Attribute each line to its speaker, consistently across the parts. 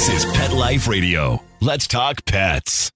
Speaker 1: This is Pet Life Radio. Let's talk pets.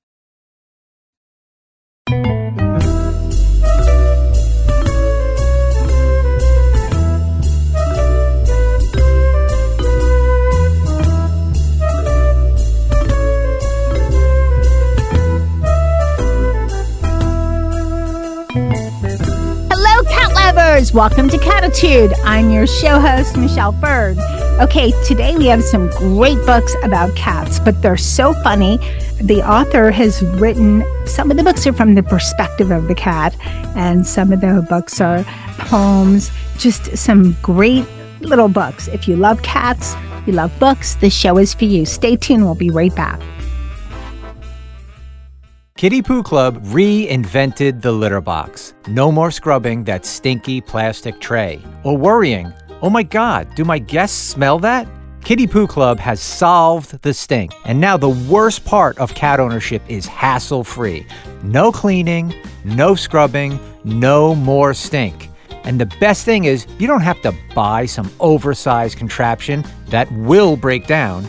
Speaker 2: Hello, cat lovers! Welcome to Cattitude. I'm your show host, Michelle Fern. Okay, today we have some great books about cats, but they're so funny. The author has written some of the books are from the perspective of the cat, and some of the books are poems, just some great little books. If you love cats, you love books, this show is for you. Stay tuned, we'll be right back.
Speaker 3: Kitty Poo Club reinvented the litter box. No more scrubbing that stinky plastic tray. Or worrying, oh my god, do my guests smell that? Kitty Poo Club has solved the stink. And now the worst part of cat ownership is hassle free. No cleaning, no scrubbing, no more stink. And the best thing is, you don't have to buy some oversized contraption that will break down.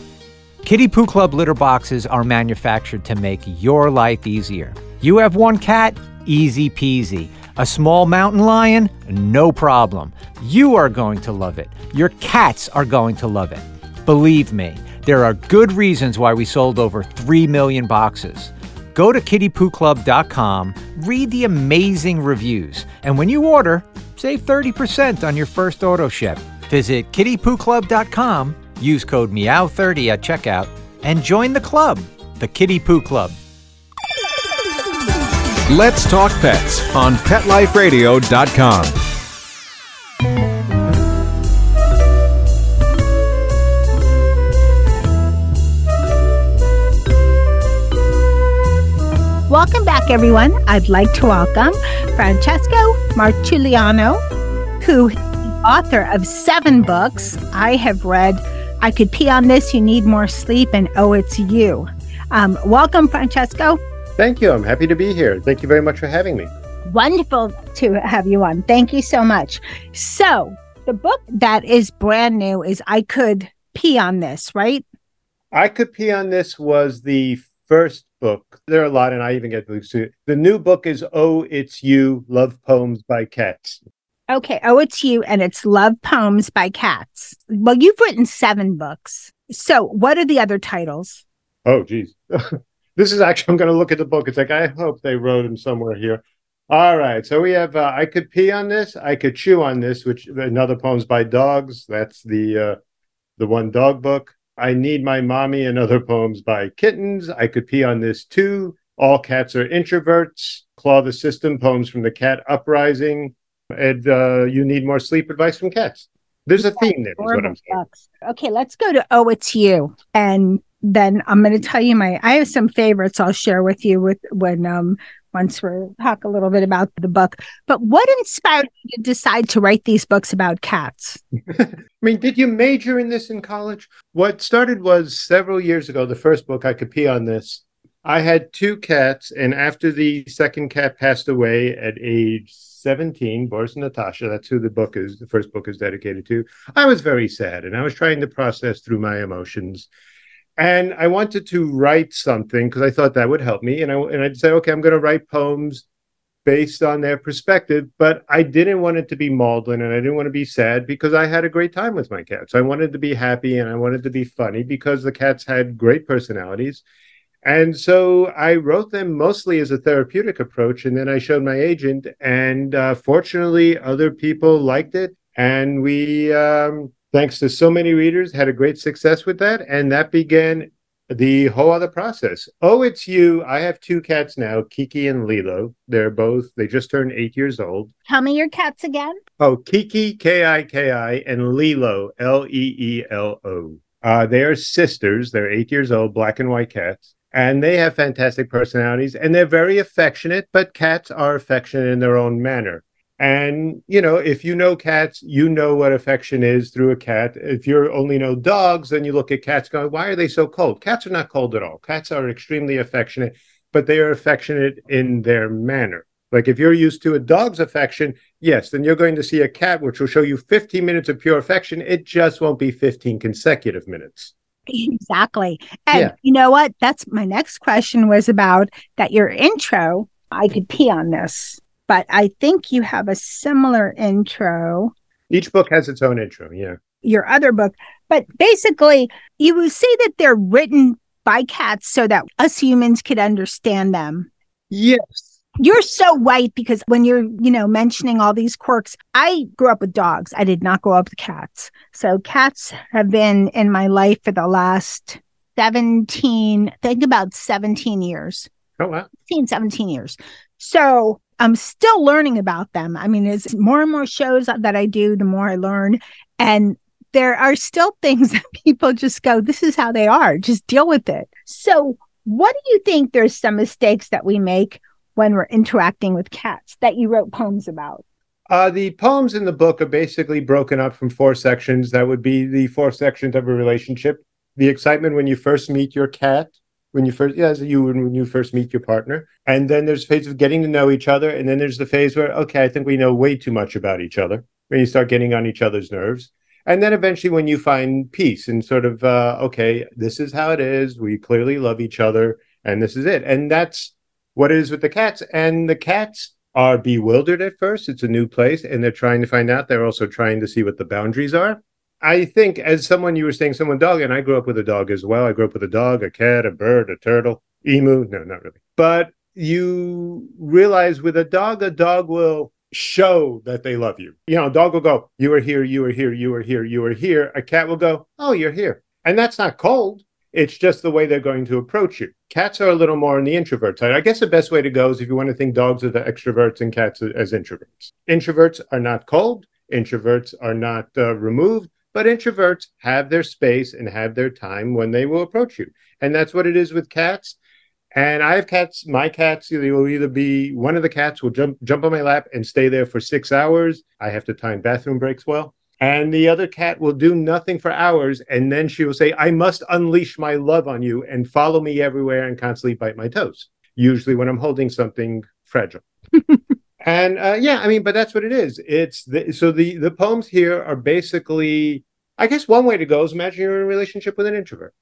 Speaker 3: Kitty Poo Club litter boxes are manufactured to make your life easier. You have one cat? Easy peasy. A small mountain lion? No problem. You are going to love it. Your cats are going to love it. Believe me, there are good reasons why we sold over 3 million boxes. Go to kittypooclub.com, read the amazing reviews, and when you order, save 30% on your first auto ship. Visit kittypooclub.com, use code MEOW30 at checkout, and join the club, the Kitty Poo Club.
Speaker 4: Let's Talk Pets on PetLifeRadio.com.
Speaker 2: Welcome back, everyone. I'd like to welcome Francesco Marciuliano, who is the author of seven books. I have read I Could Pee on This, You Need More Sleep, and Oh, It's You. Um, welcome, Francesco.
Speaker 5: Thank you. I'm happy to be here. Thank you very much for having me.
Speaker 2: Wonderful to have you on. Thank you so much. So, the book that is brand new is I Could Pee on This, right?
Speaker 5: I Could Pee on This was the first book. There are a lot, and I even get books too. The new book is Oh, It's You Love Poems by Cats.
Speaker 2: Okay. Oh, it's you, and it's Love Poems by Cats. Well, you've written seven books. So, what are the other titles?
Speaker 5: Oh, geez. this is actually, I'm going to look at the book. It's like, I hope they wrote them somewhere here. All right. So we have uh, I Could Pee on This, I Could Chew on This, which another poems by dogs. That's the uh, the one dog book. I Need My Mommy and other poems by kittens. I Could Pee on This too. All Cats Are Introverts. Claw the System, poems from the Cat Uprising. And uh, You Need More Sleep Advice from Cats. There's a theme there, is what I'm saying.
Speaker 2: Okay, let's go to Oh, It's You. And then I'm going to tell you my, I have some favorites I'll share with you with when, um, once we talk a little bit about the book. But what inspired you to decide to write these books about cats?
Speaker 5: I mean, did you major in this in college? What started was several years ago, the first book, I Could Pee on This. I had two cats, and after the second cat passed away at age 17, Boris and Natasha, that's who the book is, the first book is dedicated to, I was very sad and I was trying to process through my emotions. And I wanted to write something because I thought that would help me. And I and I'd say, okay, I'm going to write poems based on their perspective, but I didn't want it to be maudlin and I didn't want to be sad because I had a great time with my cats. I wanted to be happy and I wanted to be funny because the cats had great personalities. And so I wrote them mostly as a therapeutic approach. And then I showed my agent, and uh, fortunately, other people liked it. And we, um, thanks to so many readers, had a great success with that. And that began the whole other process. Oh, it's you. I have two cats now, Kiki and Leelo. They're both, they just turned eight years old.
Speaker 2: Tell me your cats again.
Speaker 5: Oh, Kiki, K I K I, and Leelo, L E E L O. Uh, they are sisters. They're eight years old, black and white cats. And they have fantastic personalities and they're very affectionate, but cats are affectionate in their own manner. And, you know, if you know cats, you know what affection is through a cat. If you only know dogs, then you look at cats going, why are they so cold? Cats are not cold at all. Cats are extremely affectionate, but they are affectionate in their manner. Like if you're used to a dog's affection, yes, then you're going to see a cat which will show you 15 minutes of pure affection. It just won't be 15 consecutive minutes.
Speaker 2: Exactly. And
Speaker 5: Yeah.
Speaker 2: you know what? That's my next question was about that your intro. I could pee on this, but I think you have a similar intro,
Speaker 5: Each book has its own intro. Yeah.
Speaker 2: your other book. But basically, you would say that they're written by cats so that us humans could understand them.
Speaker 5: Yes.
Speaker 2: You're so white because when you're, you know, mentioning all these quirks, I grew up with dogs. I did not grow up with cats. So cats have been in my life for the last 17, think about 17 years,
Speaker 5: Oh wow.
Speaker 2: 16, 17 years. So I'm still learning about them. I mean, it's more and more shows that I do, the more I learn. And there are still things that people just go, this is how they are, just deal with it. So, what do you think there's some mistakes that we make when we're interacting with cats that you wrote poems about?
Speaker 5: Uh, the poems in the book are basically broken up from four sections. That would be the four sections of a relationship: the excitement when you first meet your cat, when you first, yeah, you when you first meet your partner, and then there's a phase of getting to know each other, and then there's the phase where, okay, I think we know way too much about each other. When you start getting on each other's nerves, and then eventually when you find peace and sort of, uh, okay, this is how it is. We clearly love each other, and this is it. And that's what it is with the cats. And the cats are bewildered at first. It's a new place and they're trying to find out. They're also trying to see what the boundaries are. I think, as someone you were saying, someone dog, and I grew up with a dog as well. I grew up with a dog, a cat, a bird, a turtle, emu. No, not really. But you realize with a dog, a dog will show that they love you. You know, a dog will go, You are here, you are here, you are here, you are here. A cat will go, Oh, you're here. And that's not cold. It's just the way they're going to approach you. Cats are a little more on the introvert side. I guess the best way to go is if you want to think dogs are the extroverts and cats as introverts. Introverts are not cold, introverts are not uh, removed, but introverts have their space and have their time when they will approach you. And that's what it is with cats. And I have cats. My cats, they will either be one of the cats will jump jump on my lap and stay there for six hours. I have to time bathroom breaks well. And the other cat will do nothing for hours. And then she will say, I must unleash my love on you and follow me everywhere and constantly bite my toes, usually when I'm holding something fragile. and uh, yeah, I mean, but that's what it is. It's the, so the, the poems here are basically, I guess one way to go is imagine you're in a relationship with an introvert.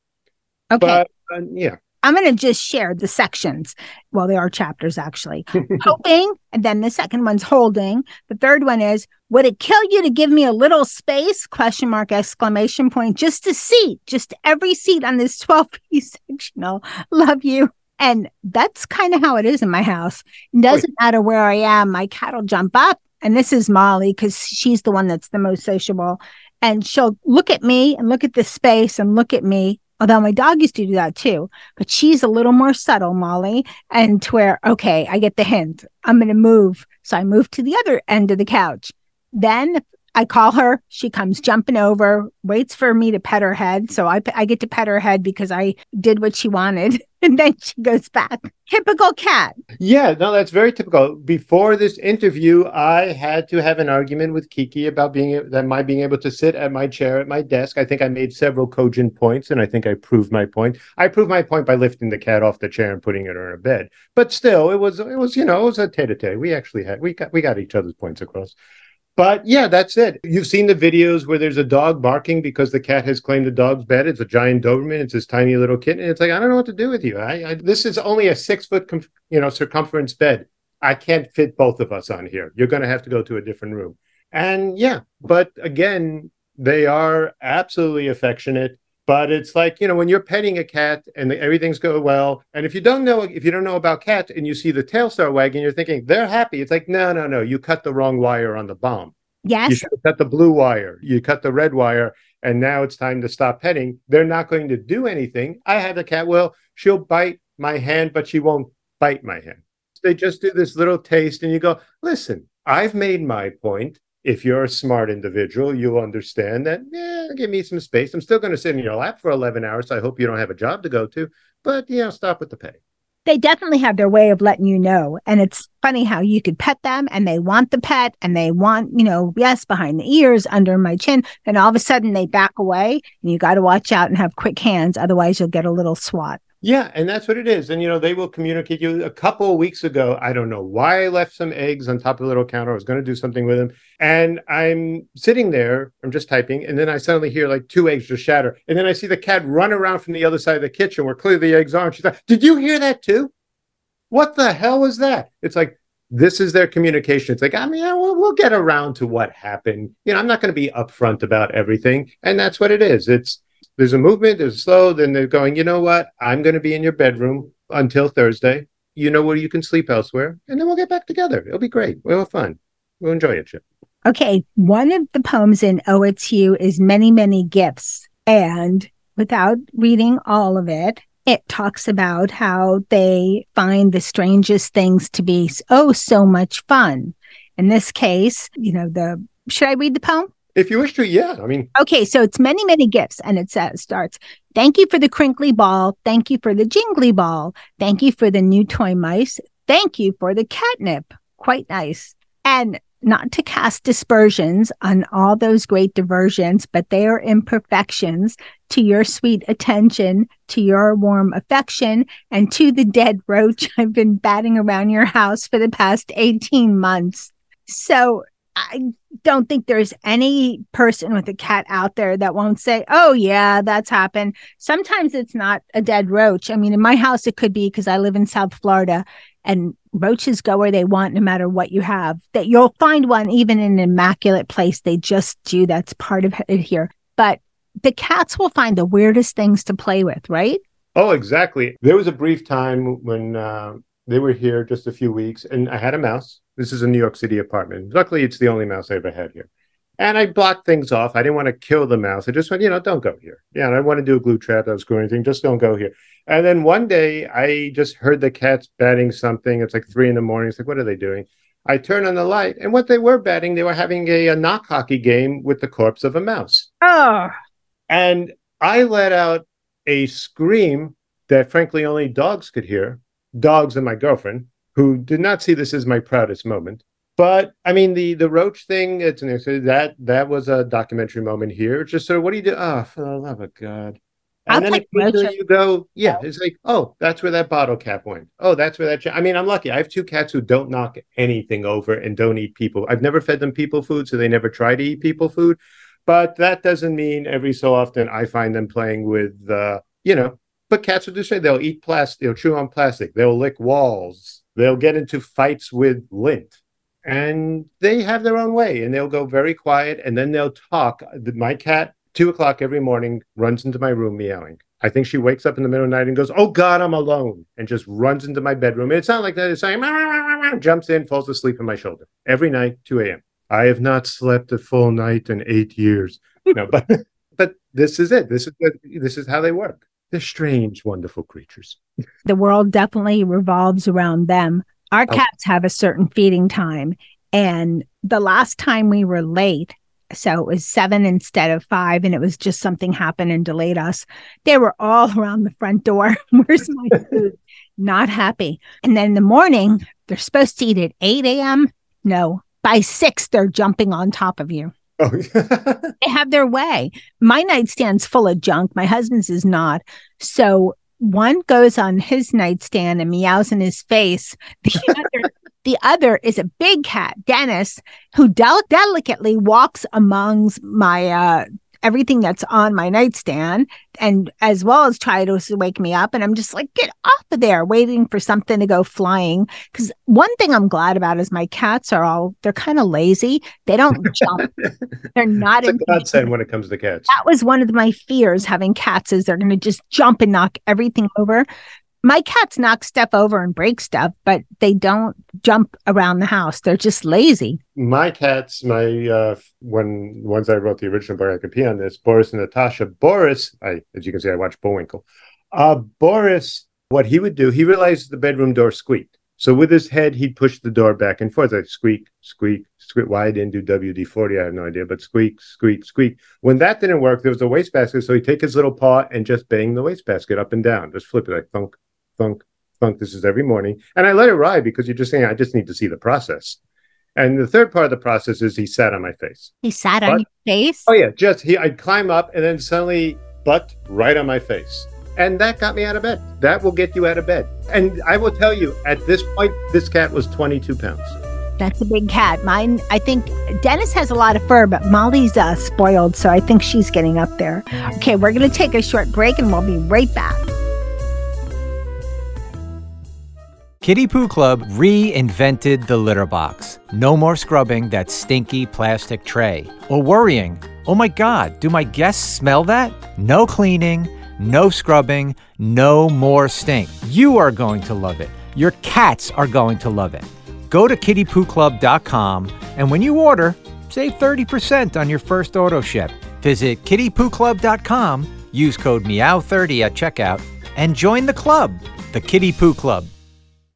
Speaker 2: Okay.
Speaker 5: But uh, yeah,
Speaker 2: I'm going to just share the sections. Well, there are chapters actually. Hoping, and then the second one's holding. The third one is, would it kill you to give me a little space? Question mark, exclamation point, just a seat, just every seat on this 12 piece sectional. Love you. And that's kind of how it is in my house. It doesn't matter where I am, my cat will jump up. And this is Molly because she's the one that's the most sociable. And she'll look at me and look at the space and look at me Although my dog used to do that too, but she's a little more subtle, Molly, and to where, okay, I get the hint. I'm going to move. So I move to the other end of the couch. Then I call her. She comes jumping over, waits for me to pet her head. So I, I get to pet her head because I did what she wanted. And then she goes back. Typical cat.
Speaker 5: Yeah, no, that's very typical. Before this interview, I had to have an argument with Kiki about being that my being able to sit at my chair at my desk. I think I made several cogent points, and I think I proved my point. I proved my point by lifting the cat off the chair and putting it on her bed. But still, it was it was you know it was a tete-a-tete. We actually had we got we got each other's points across. But yeah, that's it. You've seen the videos where there's a dog barking because the cat has claimed the dog's bed. It's a giant Doberman. It's this tiny little kitten. It's like I don't know what to do with you. I, I this is only a six foot, com- you know, circumference bed. I can't fit both of us on here. You're going to have to go to a different room. And yeah, but again, they are absolutely affectionate. But it's like you know when you're petting a cat and everything's going well, and if you don't know if you don't know about cats and you see the tail start wagging, you're thinking they're happy. It's like no, no, no, you cut the wrong wire on the bomb. You
Speaker 2: Yes.
Speaker 5: should have cut the blue wire. You cut the red wire, and now it's time to stop petting. They're not going to do anything. I have a cat. Well, she'll bite my hand, but she won't bite my hand. They just do this little taste, and you go, listen, I've made my point. If you're a smart individual, you'll understand that, yeah, give me some space. I'm still going to sit in your lap for 11 hours. So I hope you don't have a job to go to, but, you know, stop with the petting.
Speaker 2: they definitely have their way of letting you know. And it's funny how you could pet them and they want the pet and they want, you know, yes, behind the ears, under my chin. And all of a sudden they back away and you got to watch out and have quick hands. Otherwise you'll get a little swat.
Speaker 5: Yeah, and that's what it is. And you know, they will communicate you. A couple of weeks ago, I don't know why I left some eggs on top of the little counter. I was going to do something with them, and I'm sitting there. I'm just typing, and then I suddenly hear like two eggs just shatter, and then I see the cat run around from the other side of the kitchen where clearly the eggs are. And she's like, "Did you hear that too? What the hell was that?" It's like this is their communication. It's like, I mean, we'll, we'll get around to what happened. You know, I'm not going to be upfront about everything, and that's what it is. It's there's a movement, there's slow, then they're going, you know what? I'm going to be in your bedroom until Thursday. You know where you can sleep elsewhere, and then we'll get back together. It'll be great. We'll have fun. We'll enjoy it, Chip.
Speaker 2: Okay, one of the poems in Oh It's You is Many, Many Gifts. And without reading all of it, it talks about how they find the strangest things to be oh so much fun. In this case, you know, the should I read the poem?
Speaker 5: If you wish to, yeah. I mean,
Speaker 2: Okay, so it's many, many gifts, and it says starts. Thank you for the crinkly ball. Thank you for the jingly ball. Thank you for the new toy mice. Thank you for the catnip. Quite nice. And not to cast dispersions on all those great diversions, but they are imperfections to your sweet attention, to your warm affection, and to the dead roach I've been batting around your house for the past 18 months. So I don't think there's any person with a cat out there that won't say, Oh, yeah, that's happened. Sometimes it's not a dead roach. I mean, in my house, it could be because I live in South Florida and roaches go where they want no matter what you have. That you'll find one even in an immaculate place. They just do. That's part of it here. But the cats will find the weirdest things to play with, right?
Speaker 5: Oh, exactly. There was a brief time when uh, they were here just a few weeks, and I had a mouse. This is a New York City apartment. Luckily, it's the only mouse I ever had here. And I blocked things off. I didn't want to kill the mouse. I just went, you know, don't go here. Yeah, and I want to do a glue trap. I was going anything. Just don't go here. And then one day, I just heard the cats batting something. It's like three in the morning. It's like, what are they doing? I turn on the light, and what they were batting, they were having a, a knock hockey game with the corpse of a mouse.
Speaker 2: Oh,
Speaker 5: And I let out a scream that, frankly, only dogs could hear dogs and my girlfriend, who did not see this as my proudest moment. But I mean, the the roach thing, it's an that that was a documentary moment here. It's just sort of, what do you do? Oh, for the love of God. And
Speaker 2: I'll
Speaker 5: then
Speaker 2: take
Speaker 5: you go, yeah, it's like, oh, that's where that bottle cap went. Oh, that's where that. Cha-. I mean, I'm lucky. I have two cats who don't knock anything over and don't eat people. I've never fed them people food, so they never try to eat people food. But that doesn't mean every so often I find them playing with, uh, you know, but cats will do say they'll eat plastic, they'll chew on plastic, they'll lick walls, they'll get into fights with lint. And they have their own way and they'll go very quiet and then they'll talk. My cat, two o'clock every morning, runs into my room meowing. I think she wakes up in the middle of the night and goes, Oh God, I'm alone, and just runs into my bedroom. And it's not like that. It's like, jumps in, falls asleep on my shoulder every night, 2 a.m. I have not slept a full night in eight years. No, but but this is it. This is this is how they work. They're strange, wonderful creatures.
Speaker 2: the world definitely revolves around them. Our
Speaker 5: Oh.
Speaker 2: cats have a certain feeding time. And the last time we were late, so it was seven instead of five, and it was just something happened and delayed us. They were all around the front door. Where's my food? Not happy. And then in the morning, they're supposed to eat at 8 a.m. No, by six, they're jumping on top of you.
Speaker 5: Oh,
Speaker 2: They have their way. My nightstand's full of junk. My husband's is not. So one goes on his nightstand and meows in his face. The other, the other is a big cat, Dennis, who del- delicately walks amongst my uh, everything that's on my nightstand, and as well as try to wake me up. And I'm just like, get off of there, waiting for something to go flying. Because one thing I'm glad about is my cats are all they're kind of lazy. They don't jump. They're not in
Speaker 5: godsend when it comes to cats.
Speaker 2: that was one of my fears having cats is they're going to just jump and knock everything over. My cats knock stuff over and break stuff, but they don't jump around the house. They're just lazy.
Speaker 5: My cats, my uh when once I wrote the original book, I could pee on this. Boris and Natasha. Boris, I as you can see, I watch Bullwinkle. Uh Boris, what he would do, he realized the bedroom door squeaked. So with his head, he'd push the door back and forth, like squeak, squeak, squeak. Why I didn't do WD forty, I have no idea, but squeak, squeak, squeak. When that didn't work, there was a wastebasket, so he'd take his little paw and just bang the wastebasket up and down, just flip it like thunk, thunk, thunk. This is every morning, and I let it ride because you're just saying I just need to see the process. And the third part of the process is he sat on my face.
Speaker 2: He sat on your face.
Speaker 5: Oh yeah, just he I'd climb up and then suddenly butt right on my face. And that got me out of bed. That will get you out of bed. And I will tell you, at this point, this cat was 22 pounds.
Speaker 2: That's a big cat. Mine, I think Dennis has a lot of fur, but Molly's uh, spoiled, so I think she's getting up there. Okay, we're going to take a short break and we'll be right back.
Speaker 3: Kitty Poo Club reinvented the litter box. No more scrubbing that stinky plastic tray. Or worrying, oh my God, do my guests smell that? No cleaning, no scrubbing, no more stink. You are going to love it. Your cats are going to love it. Go to kittypooclub.com and when you order, save 30% on your first auto ship. Visit kittypooclub.com, use code MEOW30 at checkout, and join the club, the Kitty Poo Club.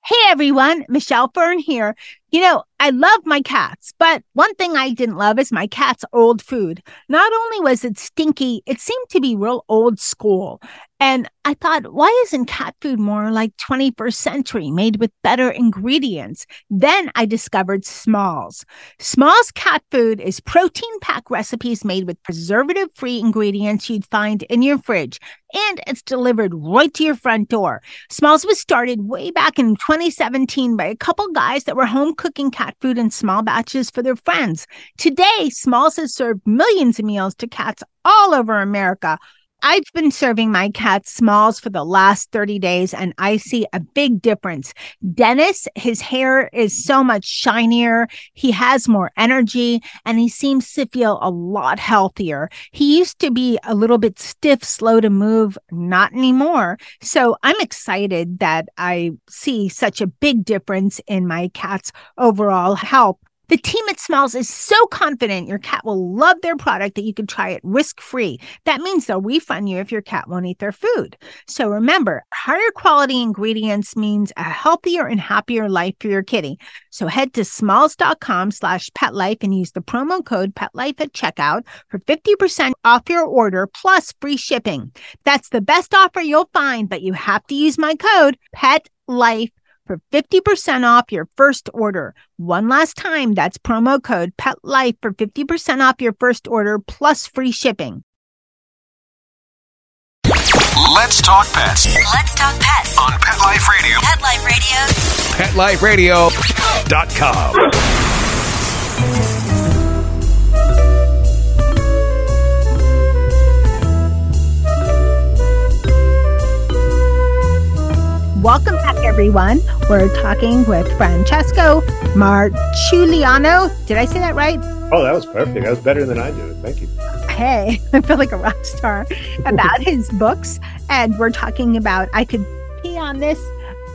Speaker 2: Hey everyone, Michelle Fern here. You know, I love my cats, but one thing I didn't love is my cat's old food. Not only was it stinky, it seemed to be real old school. And I thought, why isn't cat food more like 21st century, made with better ingredients? Then I discovered Smalls. Smalls cat food is protein pack recipes made with preservative free ingredients you'd find in your fridge, and it's delivered right to your front door. Smalls was started way back in 2017 by a couple guys that were home cooking cat food in small batches for their friends. Today, Smalls has served millions of meals to cats all over America. I've been serving my cat Smalls for the last 30 days and I see a big difference. Dennis, his hair is so much shinier. He has more energy and he seems to feel a lot healthier. He used to be a little bit stiff, slow to move, not anymore. So I'm excited that I see such a big difference in my cat's overall health. The team at Smalls is so confident your cat will love their product that you can try it risk free. That means they'll refund you if your cat won't eat their food. So remember, higher quality ingredients means a healthier and happier life for your kitty. So head to smalls.com slash petlife and use the promo code petlife at checkout for 50% off your order plus free shipping. That's the best offer you'll find, but you have to use my code PETLIFE for 50% off your first order. One last time, that's promo code PETLIFE for 50% off your first order plus free shipping.
Speaker 1: Let's talk pets
Speaker 6: Let's talk pets.
Speaker 1: on Pet Life Radio.
Speaker 6: Pet Life Radio.
Speaker 1: PetLifeRadio.com.
Speaker 2: everyone. We're talking with Francesco Marciuliano. Did I say that right?
Speaker 5: Oh, that was perfect. That was better than I do. Thank you.
Speaker 2: Hey, I feel like a rock star about his books. And we're talking about I Could Pee on This.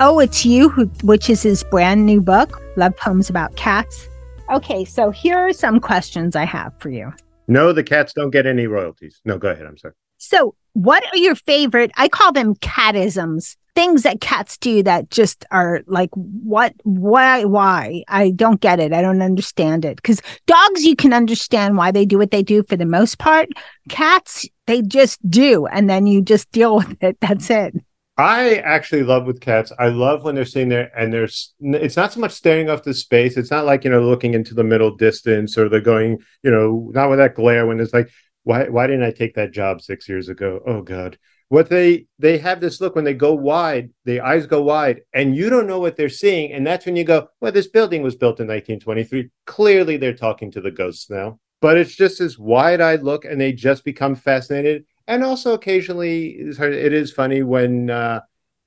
Speaker 2: Oh, It's You, who, which is his brand new book, Love Poems About Cats. Okay, so here are some questions I have for you.
Speaker 5: No, the cats don't get any royalties. No, go ahead. I'm sorry.
Speaker 2: So, what are your favorite? I call them catisms, things that cats do that just are like, what, why, why? I don't get it. I don't understand it. Because dogs, you can understand why they do what they do for the most part. Cats, they just do. And then you just deal with it. That's it.
Speaker 5: I actually love with cats. I love when they're sitting there and there's it's not so much staring off the space. It's not like, you know, looking into the middle distance or they're going, you know, not with that glare when it's like, why why didn't I take that job six years ago? Oh God. What they they have this look when they go wide, the eyes go wide, and you don't know what they're seeing. And that's when you go, Well, this building was built in 1923. Clearly they're talking to the ghosts now. But it's just this wide-eyed look, and they just become fascinated and also occasionally it is funny when uh,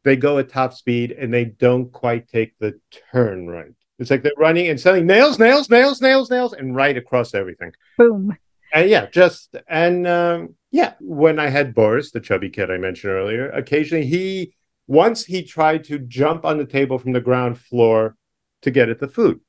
Speaker 5: they go at top speed and they don't quite take the turn right. It's like they're running and suddenly nails, nails, nails, nails, nails, and right across everything.
Speaker 2: Boom.
Speaker 5: And yeah, just and um, yeah, when I had Boris, the chubby kid I mentioned earlier, occasionally he once he tried to jump on the table from the ground floor to get at the food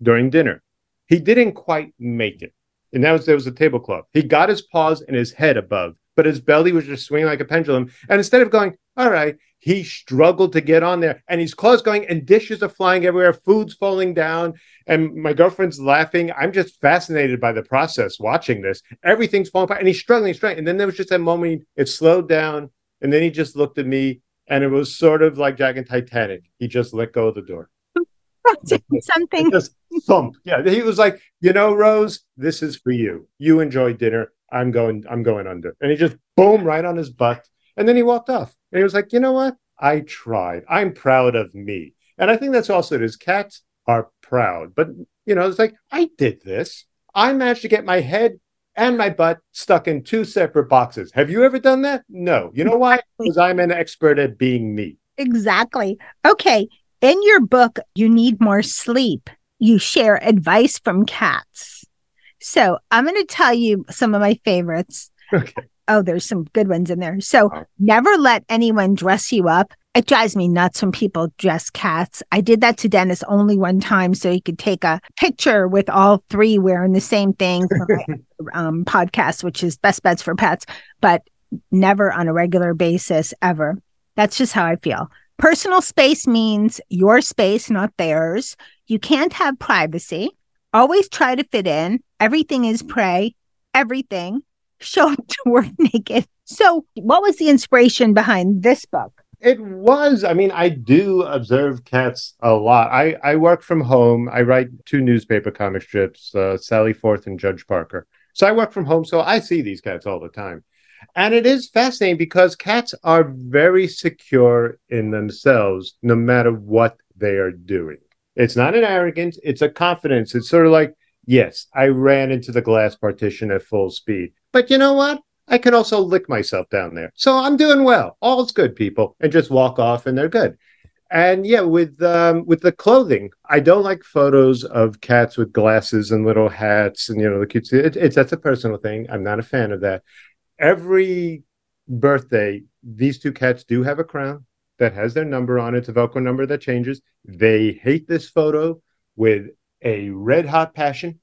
Speaker 5: during dinner. He didn't quite make it. And that was there was a tablecloth. He got his paws and his head above, but his belly was just swinging like a pendulum. And instead of going, all right, he struggled to get on there. And his claws going, and dishes are flying everywhere, food's falling down. And my girlfriend's laughing. I'm just fascinated by the process watching this. Everything's falling apart. And he's struggling, struggling. And then there was just that moment it slowed down. And then he just looked at me. And it was sort of like Jack and Titanic. He just let go of the door.
Speaker 2: Something.
Speaker 5: Just thump. Yeah. He was like, you know, Rose, this is for you. You enjoy dinner. I'm going, I'm going under. And he just boom right on his butt. And then he walked off. And he was like, you know what? I tried. I'm proud of me. And I think that's also it is cats are proud. But you know, it's like, I did this. I managed to get my head and my butt stuck in two separate boxes. Have you ever done that? No. You know why? Because I'm an expert at being me.
Speaker 2: Exactly. Okay. In your book, You Need More Sleep, you share advice from cats. So I'm going to tell you some of my favorites.
Speaker 5: Okay.
Speaker 2: Oh, there's some good ones in there. So never let anyone dress you up. It drives me nuts when people dress cats. I did that to Dennis only one time so he could take a picture with all three wearing the same thing for my um, podcast, which is Best Beds for Pets, but never on a regular basis ever. That's just how I feel. Personal space means your space, not theirs. You can't have privacy. Always try to fit in. Everything is prey. Everything. Show up to work naked. So, what was the inspiration behind this book?
Speaker 5: It was. I mean, I do observe cats a lot. I, I work from home. I write two newspaper comic strips, uh, Sally Forth and Judge Parker. So I work from home. So I see these cats all the time. And it is fascinating because cats are very secure in themselves, no matter what they are doing. It's not an arrogance, it's a confidence. It's sort of like, yes, I ran into the glass partition at full speed. But you know what? I can also lick myself down there. So I'm doing well. All's good, people. And just walk off and they're good. And yeah, with um, with the clothing, I don't like photos of cats with glasses and little hats and you know the kids. It, it's that's a personal thing. I'm not a fan of that. Every birthday, these two cats do have a crown that has their number on it. It's a Velcro number that changes. They hate this photo with a red hot passion.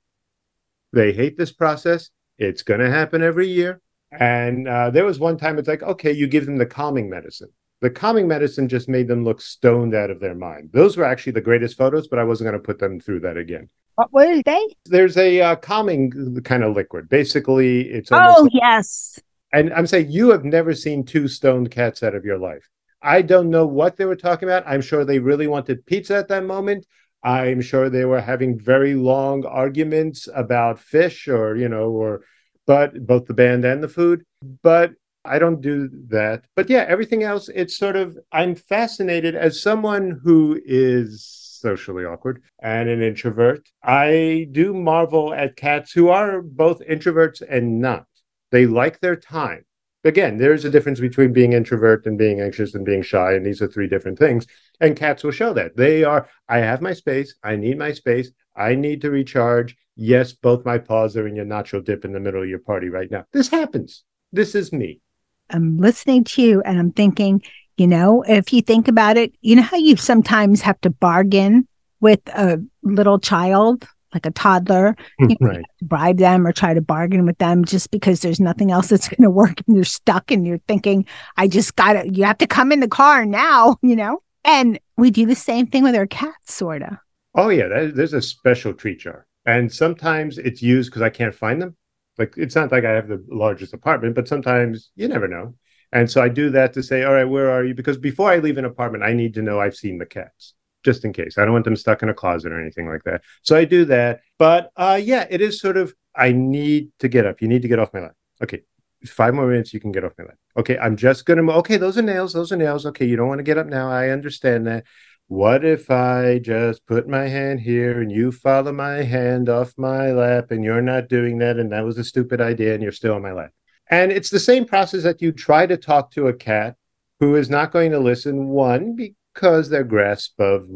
Speaker 5: They hate this process. It's going to happen every year. And uh, there was one time it's like, okay, you give them the calming medicine. The calming medicine just made them look stoned out of their mind. Those were actually the greatest photos, but I wasn't going to put them through that again.
Speaker 2: What were they?
Speaker 5: There's a uh, calming kind of liquid. Basically, it's
Speaker 2: Oh,
Speaker 5: almost like-
Speaker 2: yes.
Speaker 5: and I'm saying you have never seen two stoned cats out of your life. I don't know what they were talking about. I'm sure they really wanted pizza at that moment. I'm sure they were having very long arguments about fish or, you know, or, but both the band and the food. But I don't do that. But yeah, everything else, it's sort of, I'm fascinated as someone who is socially awkward and an introvert. I do marvel at cats who are both introverts and not. They like their time. Again, there's a difference between being introvert and being anxious and being shy, and these are three different things. And cats will show that. They are, I have my space, I need my space, I need to recharge. Yes, both my paws are in your nacho dip in the middle of your party right now. This happens. This is me.
Speaker 2: I'm listening to you and I'm thinking, you know, if you think about it, you know how you sometimes have to bargain with a little child, like a toddler, you know,
Speaker 5: right.
Speaker 2: bribe them or try to bargain with them just because there's nothing else that's going to work and you're stuck and you're thinking, I just got to, you have to come in the car now, you know? And we do the same thing with our cats, sort of.
Speaker 5: Oh yeah, that, there's a special treat jar, and sometimes it's used because I can't find them. Like it's not like I have the largest apartment, but sometimes you never know. And so I do that to say, all right, where are you? Because before I leave an apartment, I need to know I've seen the cats, just in case. I don't want them stuck in a closet or anything like that. So I do that. But uh, yeah, it is sort of I need to get up. You need to get off my lap. Okay, five more minutes, you can get off my lap. Okay, I'm just gonna. Okay, those are nails. Those are nails. Okay, you don't want to get up now. I understand that. What if I just put my hand here and you follow my hand off my lap and you're not doing that and that was a stupid idea and you're still on my lap? And it's the same process that you try to talk to a cat who is not going to listen. One, because their grasp of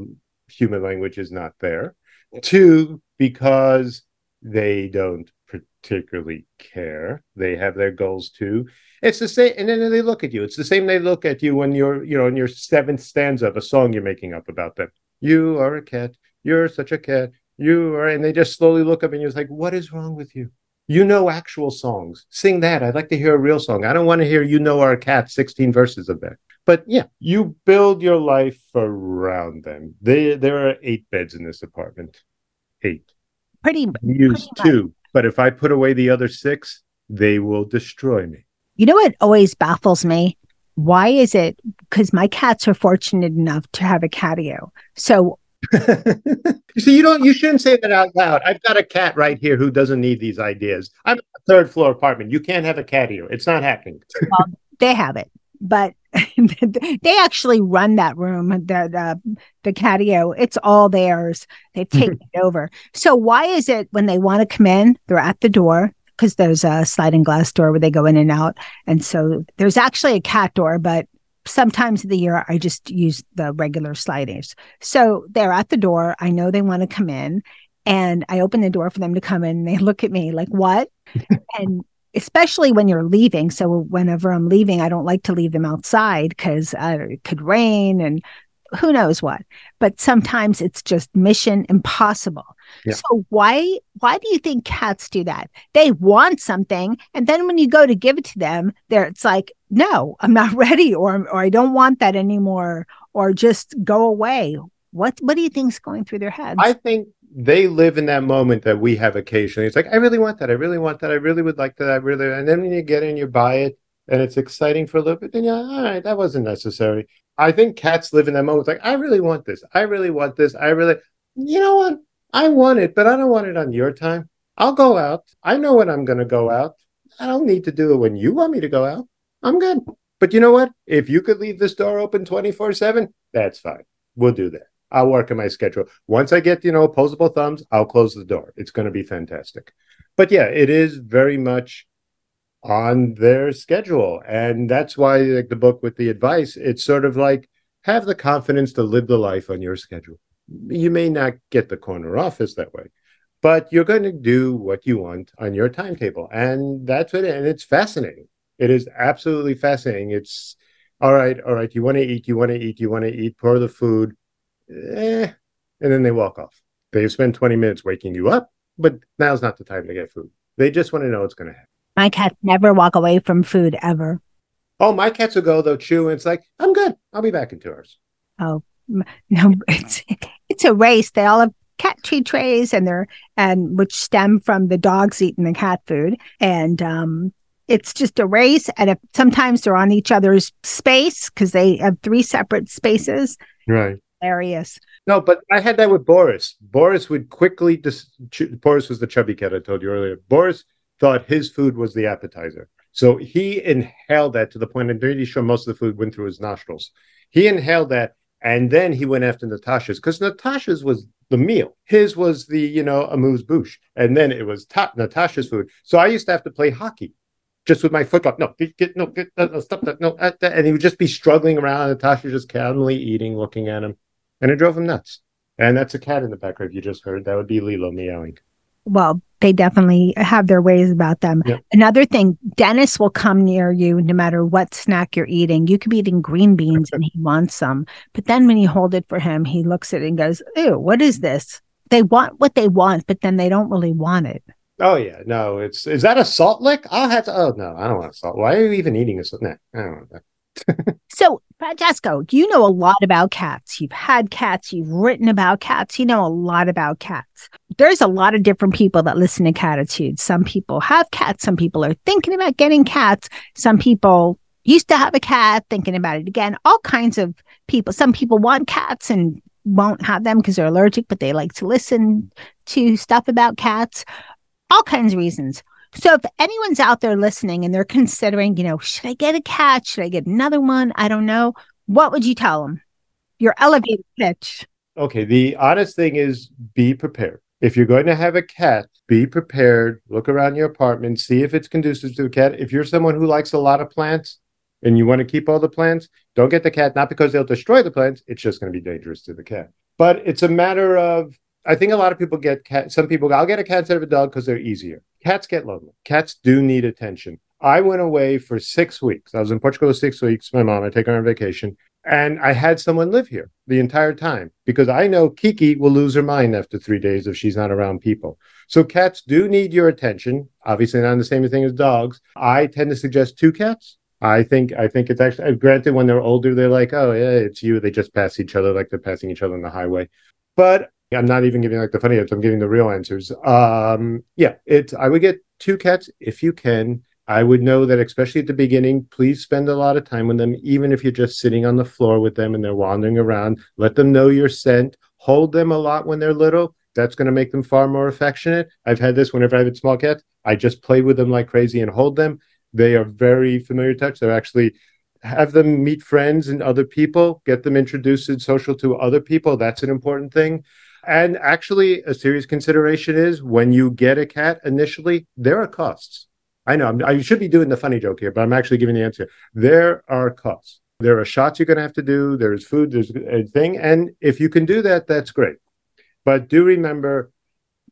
Speaker 5: human language is not there. Two, because they don't particularly care. They have their goals too. It's the same, and then they look at you. It's the same they look at you when you're, you know, in your seventh stanza of a song you're making up about them. You are a cat. You're such a cat. You are, and they just slowly look up and you're like, what is wrong with you? You know actual songs. Sing that. I'd like to hear a real song. I don't want to hear you know our cat, 16 verses of that. But yeah, you build your life around them. They, there are eight beds in this apartment. Eight.
Speaker 2: Pretty,
Speaker 5: Use two. But if I put away the other six, they will destroy me.
Speaker 2: You know what always baffles me? Why is it? Because my cats are fortunate enough to have a catio. So
Speaker 5: you see, you don't. You shouldn't say that out loud. I've got a cat right here who doesn't need these ideas. I'm a third floor apartment. You can't have a catio. It's not happening.
Speaker 2: they have it. But they actually run that room, the the, the catio. It's all theirs. They've mm-hmm. taken it over. So why is it when they want to come in, they're at the door because there's a sliding glass door where they go in and out, and so there's actually a cat door, but sometimes of the year I just use the regular sliders. So they're at the door. I know they want to come in, and I open the door for them to come in. And they look at me like, "What?" and especially when you're leaving. So whenever I'm leaving, I don't like to leave them outside because uh, it could rain and who knows what. But sometimes it's just mission impossible. Yeah. So why why do you think cats do that? They want something, and then when you go to give it to them, there it's like, no, I'm not ready, or or I don't want that anymore, or just go away. What what do you think's going through their heads?
Speaker 5: I think they live in that moment that we have occasionally. It's like, I really want that. I really want that. I really would like that. I really, and then when you get in, you buy it and it's exciting for a little bit, then you're like, all right, that wasn't necessary. I think cats live in that moment. It's like, I really want this. I really want this. I really, you know what? I want it, but I don't want it on your time. I'll go out. I know when I'm going to go out. I don't need to do it when you want me to go out. I'm good. But you know what? If you could leave this door open 24 7, that's fine. We'll do that. I'll work on my schedule. Once I get, you know, opposable thumbs, I'll close the door. It's going to be fantastic. But yeah, it is very much on their schedule. And that's why like the book with the advice, it's sort of like have the confidence to live the life on your schedule. You may not get the corner office that way, but you're going to do what you want on your timetable. And that's it. And it's fascinating. It is absolutely fascinating. It's all right, all right. You want to eat, you want to eat, you want to eat, pour the food eh, and then they walk off. They spend 20 minutes waking you up, but now's not the time to get food. They just want to know what's going to happen.
Speaker 2: My cats never walk away from food ever.
Speaker 5: Oh, my cats will go, they'll chew, and it's like, I'm good. I'll be back in two hours.
Speaker 2: Oh, no, it's, it's a race. They all have cat treat trays and they're, and which stem from the dogs eating the cat food. And, um, it's just a race and if sometimes they're on each other's space because they have three separate spaces
Speaker 5: right
Speaker 2: hilarious.
Speaker 5: No, but I had that with Boris. Boris would quickly dis- Boris was the chubby cat I told you earlier. Boris thought his food was the appetizer. So he inhaled that to the point I'm pretty sure most of the food went through his nostrils. He inhaled that and then he went after Natasha's because Natasha's was the meal. His was the, you know, amuse bouche. And then it was ta- Natasha's food. So I used to have to play hockey just with my foot up. No, get, no, get, no, stop that. No, uh, and he would just be struggling around. Natasha just calmly eating, looking at him and it drove him nuts. And that's a cat in the background you just heard. That would be Leelo meowing.
Speaker 2: Well, they definitely have their ways about them. Yep. Another thing, Dennis will come near you no matter what snack you're eating. You could be eating green beans and he wants some. But then when you hold it for him, he looks at it and goes, Ew, what is this? They want what they want, but then they don't really want it.
Speaker 5: Oh yeah, no, it's is that a salt lick? I'll have to. Oh no, I don't want salt. Why are you even eating a salt? Nah, I don't want that
Speaker 2: so, Francesco, you know a lot about cats. You've had cats, you've written about cats, you know a lot about cats. There's a lot of different people that listen to Cattitude. Some people have cats, some people are thinking about getting cats, some people used to have a cat, thinking about it again, all kinds of people. Some people want cats and won't have them because they're allergic, but they like to listen to stuff about cats, all kinds of reasons. So if anyone's out there listening and they're considering, you know, should I get a cat? Should I get another one? I don't know. What would you tell them? Your elevator pitch.
Speaker 5: Okay. The honest thing is be prepared. If you're going to have a cat, be prepared. Look around your apartment, see if it's conducive to a cat. If you're someone who likes a lot of plants and you want to keep all the plants, don't get the cat, not because they'll destroy the plants. It's just going to be dangerous to the cat. But it's a matter of I think a lot of people get cat. Some people I'll get a cat instead of a dog because they're easier. Cats get lonely. Cats do need attention. I went away for six weeks. I was in Portugal six weeks. My mom, I take her on vacation, and I had someone live here the entire time because I know Kiki will lose her mind after three days if she's not around people. So cats do need your attention. Obviously, not the same thing as dogs. I tend to suggest two cats. I think I think it's actually uh, granted when they're older, they're like, oh yeah, it's you. They just pass each other like they're passing each other on the highway. But I'm not even giving like the funny answers. I'm giving the real answers. Um, yeah, it. I would get two cats if you can. I would know that, especially at the beginning, please spend a lot of time with them, even if you're just sitting on the floor with them and they're wandering around. Let them know your scent. Hold them a lot when they're little. That's going to make them far more affectionate. I've had this whenever I have small cats. I just play with them like crazy and hold them. They are very familiar touch. They're actually have them meet friends and other people, get them introduced and social to other people. That's an important thing. And actually, a serious consideration is when you get a cat initially, there are costs. I know I'm, i should be doing the funny joke here, but I'm actually giving the answer. There are costs. There are shots you're going to have to do. There's food. There's a thing, and if you can do that, that's great. But do remember,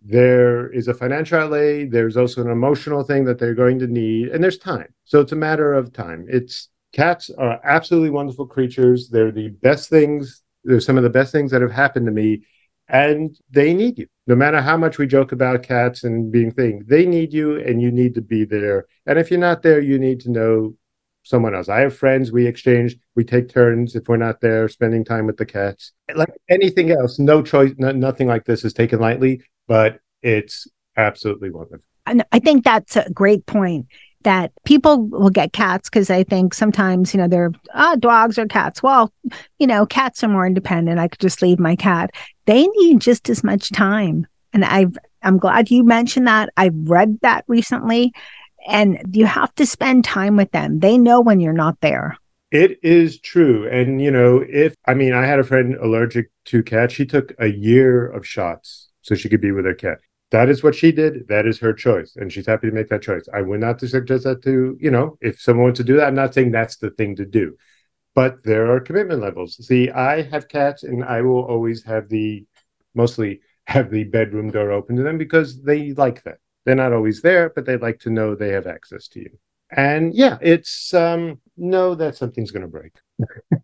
Speaker 5: there is a financial outlay. There's also an emotional thing that they're going to need, and there's time. So it's a matter of time. It's cats are absolutely wonderful creatures. They're the best things. They're some of the best things that have happened to me and they need you. No matter how much we joke about cats and being thing, they need you and you need to be there. And if you're not there, you need to know someone else. I have friends, we exchange, we take turns if we're not there spending time with the cats. Like anything else, no choice, no, nothing like this is taken lightly, but it's absolutely wonderful.
Speaker 2: And I think that's a great point that people will get cats because I think sometimes, you know, they're ah, dogs or cats. Well, you know, cats are more independent. I could just leave my cat. They need just as much time. And I've I'm glad you mentioned that. I've read that recently. And you have to spend time with them. They know when you're not there.
Speaker 5: It is true. And, you know, if I mean, I had a friend allergic to cats. She took a year of shots so she could be with her cat that is what she did. That is her choice, and she's happy to make that choice. I would not suggest that to you know if someone wants to do that. I'm not saying that's the thing to do, but there are commitment levels. See, I have cats, and I will always have the mostly have the bedroom door open to them because they like that. They're not always there, but they like to know they have access to you. And yeah, it's um know that something's going to break.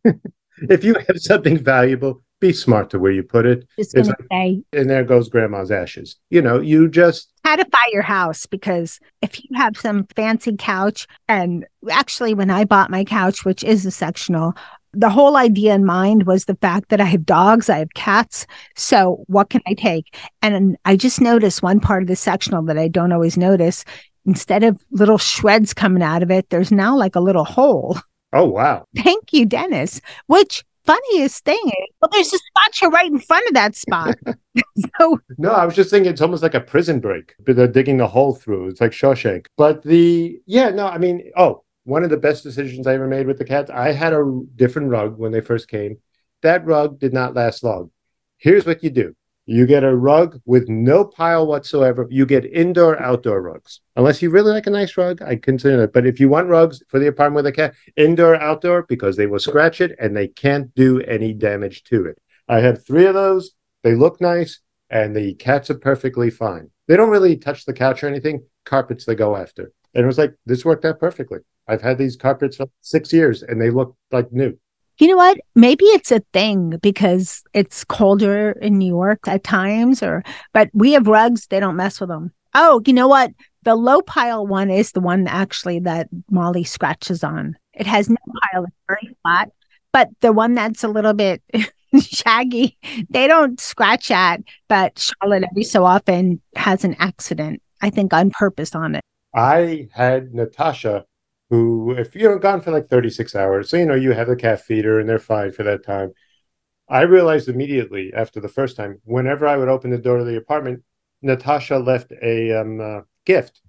Speaker 5: if you have something valuable, be smart to where you put it.
Speaker 2: Just gonna like, say,
Speaker 5: and there goes grandma's ashes. You know, you just
Speaker 2: catify your house because if you have some fancy couch, and actually, when I bought my couch, which is a sectional, the whole idea in mind was the fact that I have dogs, I have cats. So what can I take? And I just noticed one part of the sectional that I don't always notice. Instead of little shreds coming out of it, there's now like a little hole.
Speaker 5: Oh, wow.
Speaker 2: Thank you, Dennis. Which funniest thing is, well, there's a spot right in front of that spot.
Speaker 5: so no, I was just thinking it's almost like a prison break, but they're digging the hole through. It's like Shawshank. But the yeah, no, I mean, oh, one of the best decisions I ever made with the cats. I had a different rug when they first came. That rug did not last long. Here's what you do: you get a rug with no pile whatsoever. You get indoor outdoor rugs. Unless you really like a nice rug, I consider it. But if you want rugs for the apartment with a cat, indoor outdoor because they will scratch it and they can't do any damage to it. I have three of those. They look nice and the cats are perfectly fine. They don't really touch the couch or anything. Carpets they go after. And it was like this worked out perfectly. I've had these carpets for six years and they look like new.
Speaker 2: You know what? Maybe it's a thing because it's colder in New York at times, or but we have rugs, they don't mess with them. Oh, you know what? The low pile one is the one actually that Molly scratches on. It has no pile, it's very flat. But the one that's a little bit shaggy, they don't scratch at. But Charlotte every so often has an accident, I think on purpose on it.
Speaker 5: I had Natasha who, if you're gone for like 36 hours, so you know, you have the cat feeder and they're fine for that time. I realized immediately after the first time, whenever I would open the door to the apartment, Natasha left a um, uh, gift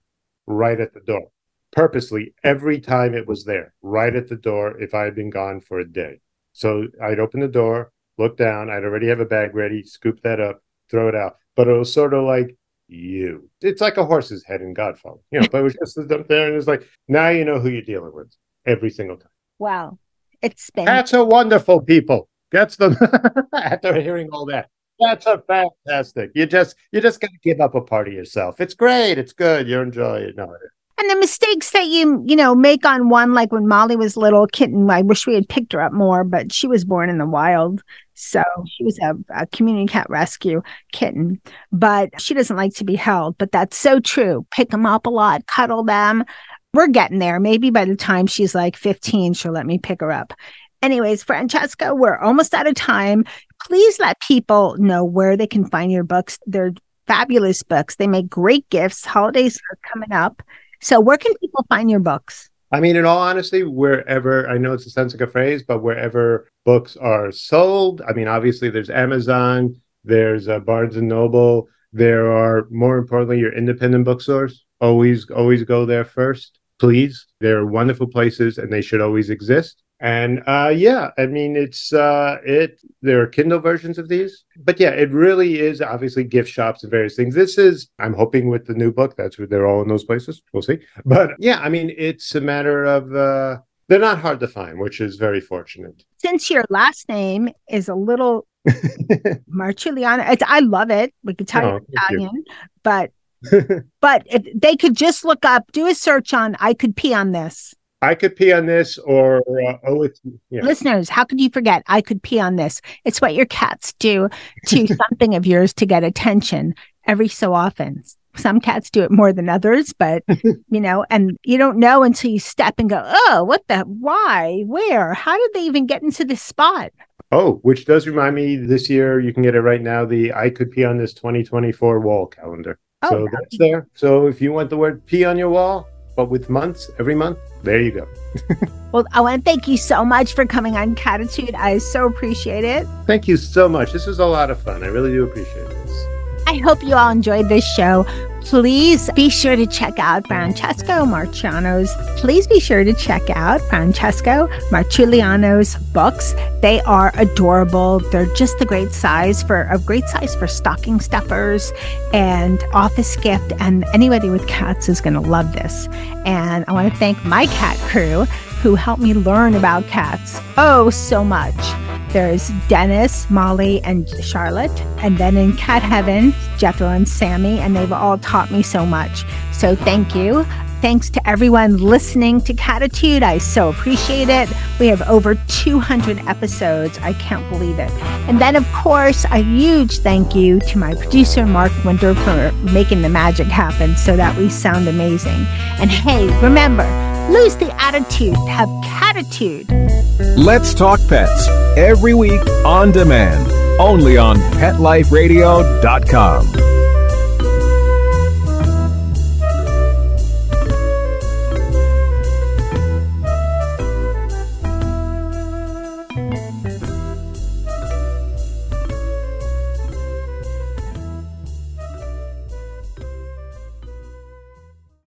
Speaker 5: right at the door, purposely every time it was there, right at the door if I had been gone for a day. So I'd open the door, look down, I'd already have a bag ready, scoop that up, throw it out. But it was sort of like, you. It's like a horse's head in Godfather, you know. but it was just up there, and it's like now you know who you're dealing with every single time.
Speaker 2: Wow, it's been
Speaker 5: that's a wonderful people. That's the, after hearing all that. That's a fantastic. You just you just gotta give up a part of yourself. It's great. It's good. You enjoy it. No,
Speaker 2: and the mistakes that you you know make on one like when molly was little kitten i wish we had picked her up more but she was born in the wild. So she was a, a, community cat rescue kitten but she doesn't like to be held but that's so true. Pick them up a lot cuddle them. We're getting there. Maybe by the time she's like 15 she'll let me pick her up. Anyways Francesco we're almost out of time. Please let people know where they can find your books. They're fabulous books. They make great gifts. Holidays are coming up so, where can people find your books?
Speaker 5: I mean, in all honesty, wherever I know it's a sensitive phrase, but wherever books are sold, I mean, obviously there's Amazon, there's uh, Barnes and Noble, there are more importantly your independent bookstores. Always, always go there first, please. They're wonderful places, and they should always exist. And uh, yeah, I mean, it's uh, it. There are Kindle versions of these, but yeah, it really is obviously gift shops and various things. This is, I'm hoping, with the new book, that's where they're all in those places. We'll see. But yeah, I mean, it's a matter of uh, they're not hard to find, which is very fortunate.
Speaker 2: Since your last name is a little Marciuliano, it's, I love it. We could tell
Speaker 5: Oh, you.
Speaker 2: Italian, but but if they could just look up, do a search on I could pee on this.
Speaker 5: I could pee on this, or uh, oh, it's yeah.
Speaker 2: Listeners, how could you forget I could pee on this? It's what your cats do to something of yours to get attention every so often. Some cats do it more than others, but you know, and you don't know until you step and go, oh, what the, why, where, how did they even get into this spot?
Speaker 5: Oh, which does remind me, this year you can get it right now. The I could pee on this 2024 wall calendar.
Speaker 2: Oh,
Speaker 5: so that's there. So if you want the word pee on your wall, but with months every month, there you go.
Speaker 2: Well, I want to thank you so much for coming on Cattitude. I so appreciate it.
Speaker 5: Thank you so much. This was a lot of fun. I really do appreciate this.
Speaker 2: I hope you all enjoyed this show. Please be sure to check out Francesco Marciano's. Please be sure to check out Francesco Marciuliano's books. They are adorable. They're just the great size for a great size for stocking stuffers and office gift. And anybody with cats is going to love this. And I want to thank my cat crew who helped me learn about cats oh so much. There's Dennis, Molly, and Charlotte. And then in Cat Heaven, Jethro and Sammy, and they've all taught me so much. So thank you. Thanks to everyone listening to Cattitude. I so appreciate it. We have over 200 episodes. I can't believe it. And then, of course, a huge thank you to my producer, Mark Winter, for making the magic happen so that we sound amazing. And hey, remember, lose the attitude, have cattitude.
Speaker 4: Let's Talk Pets every week on demand, only on PetLifeRadio.com.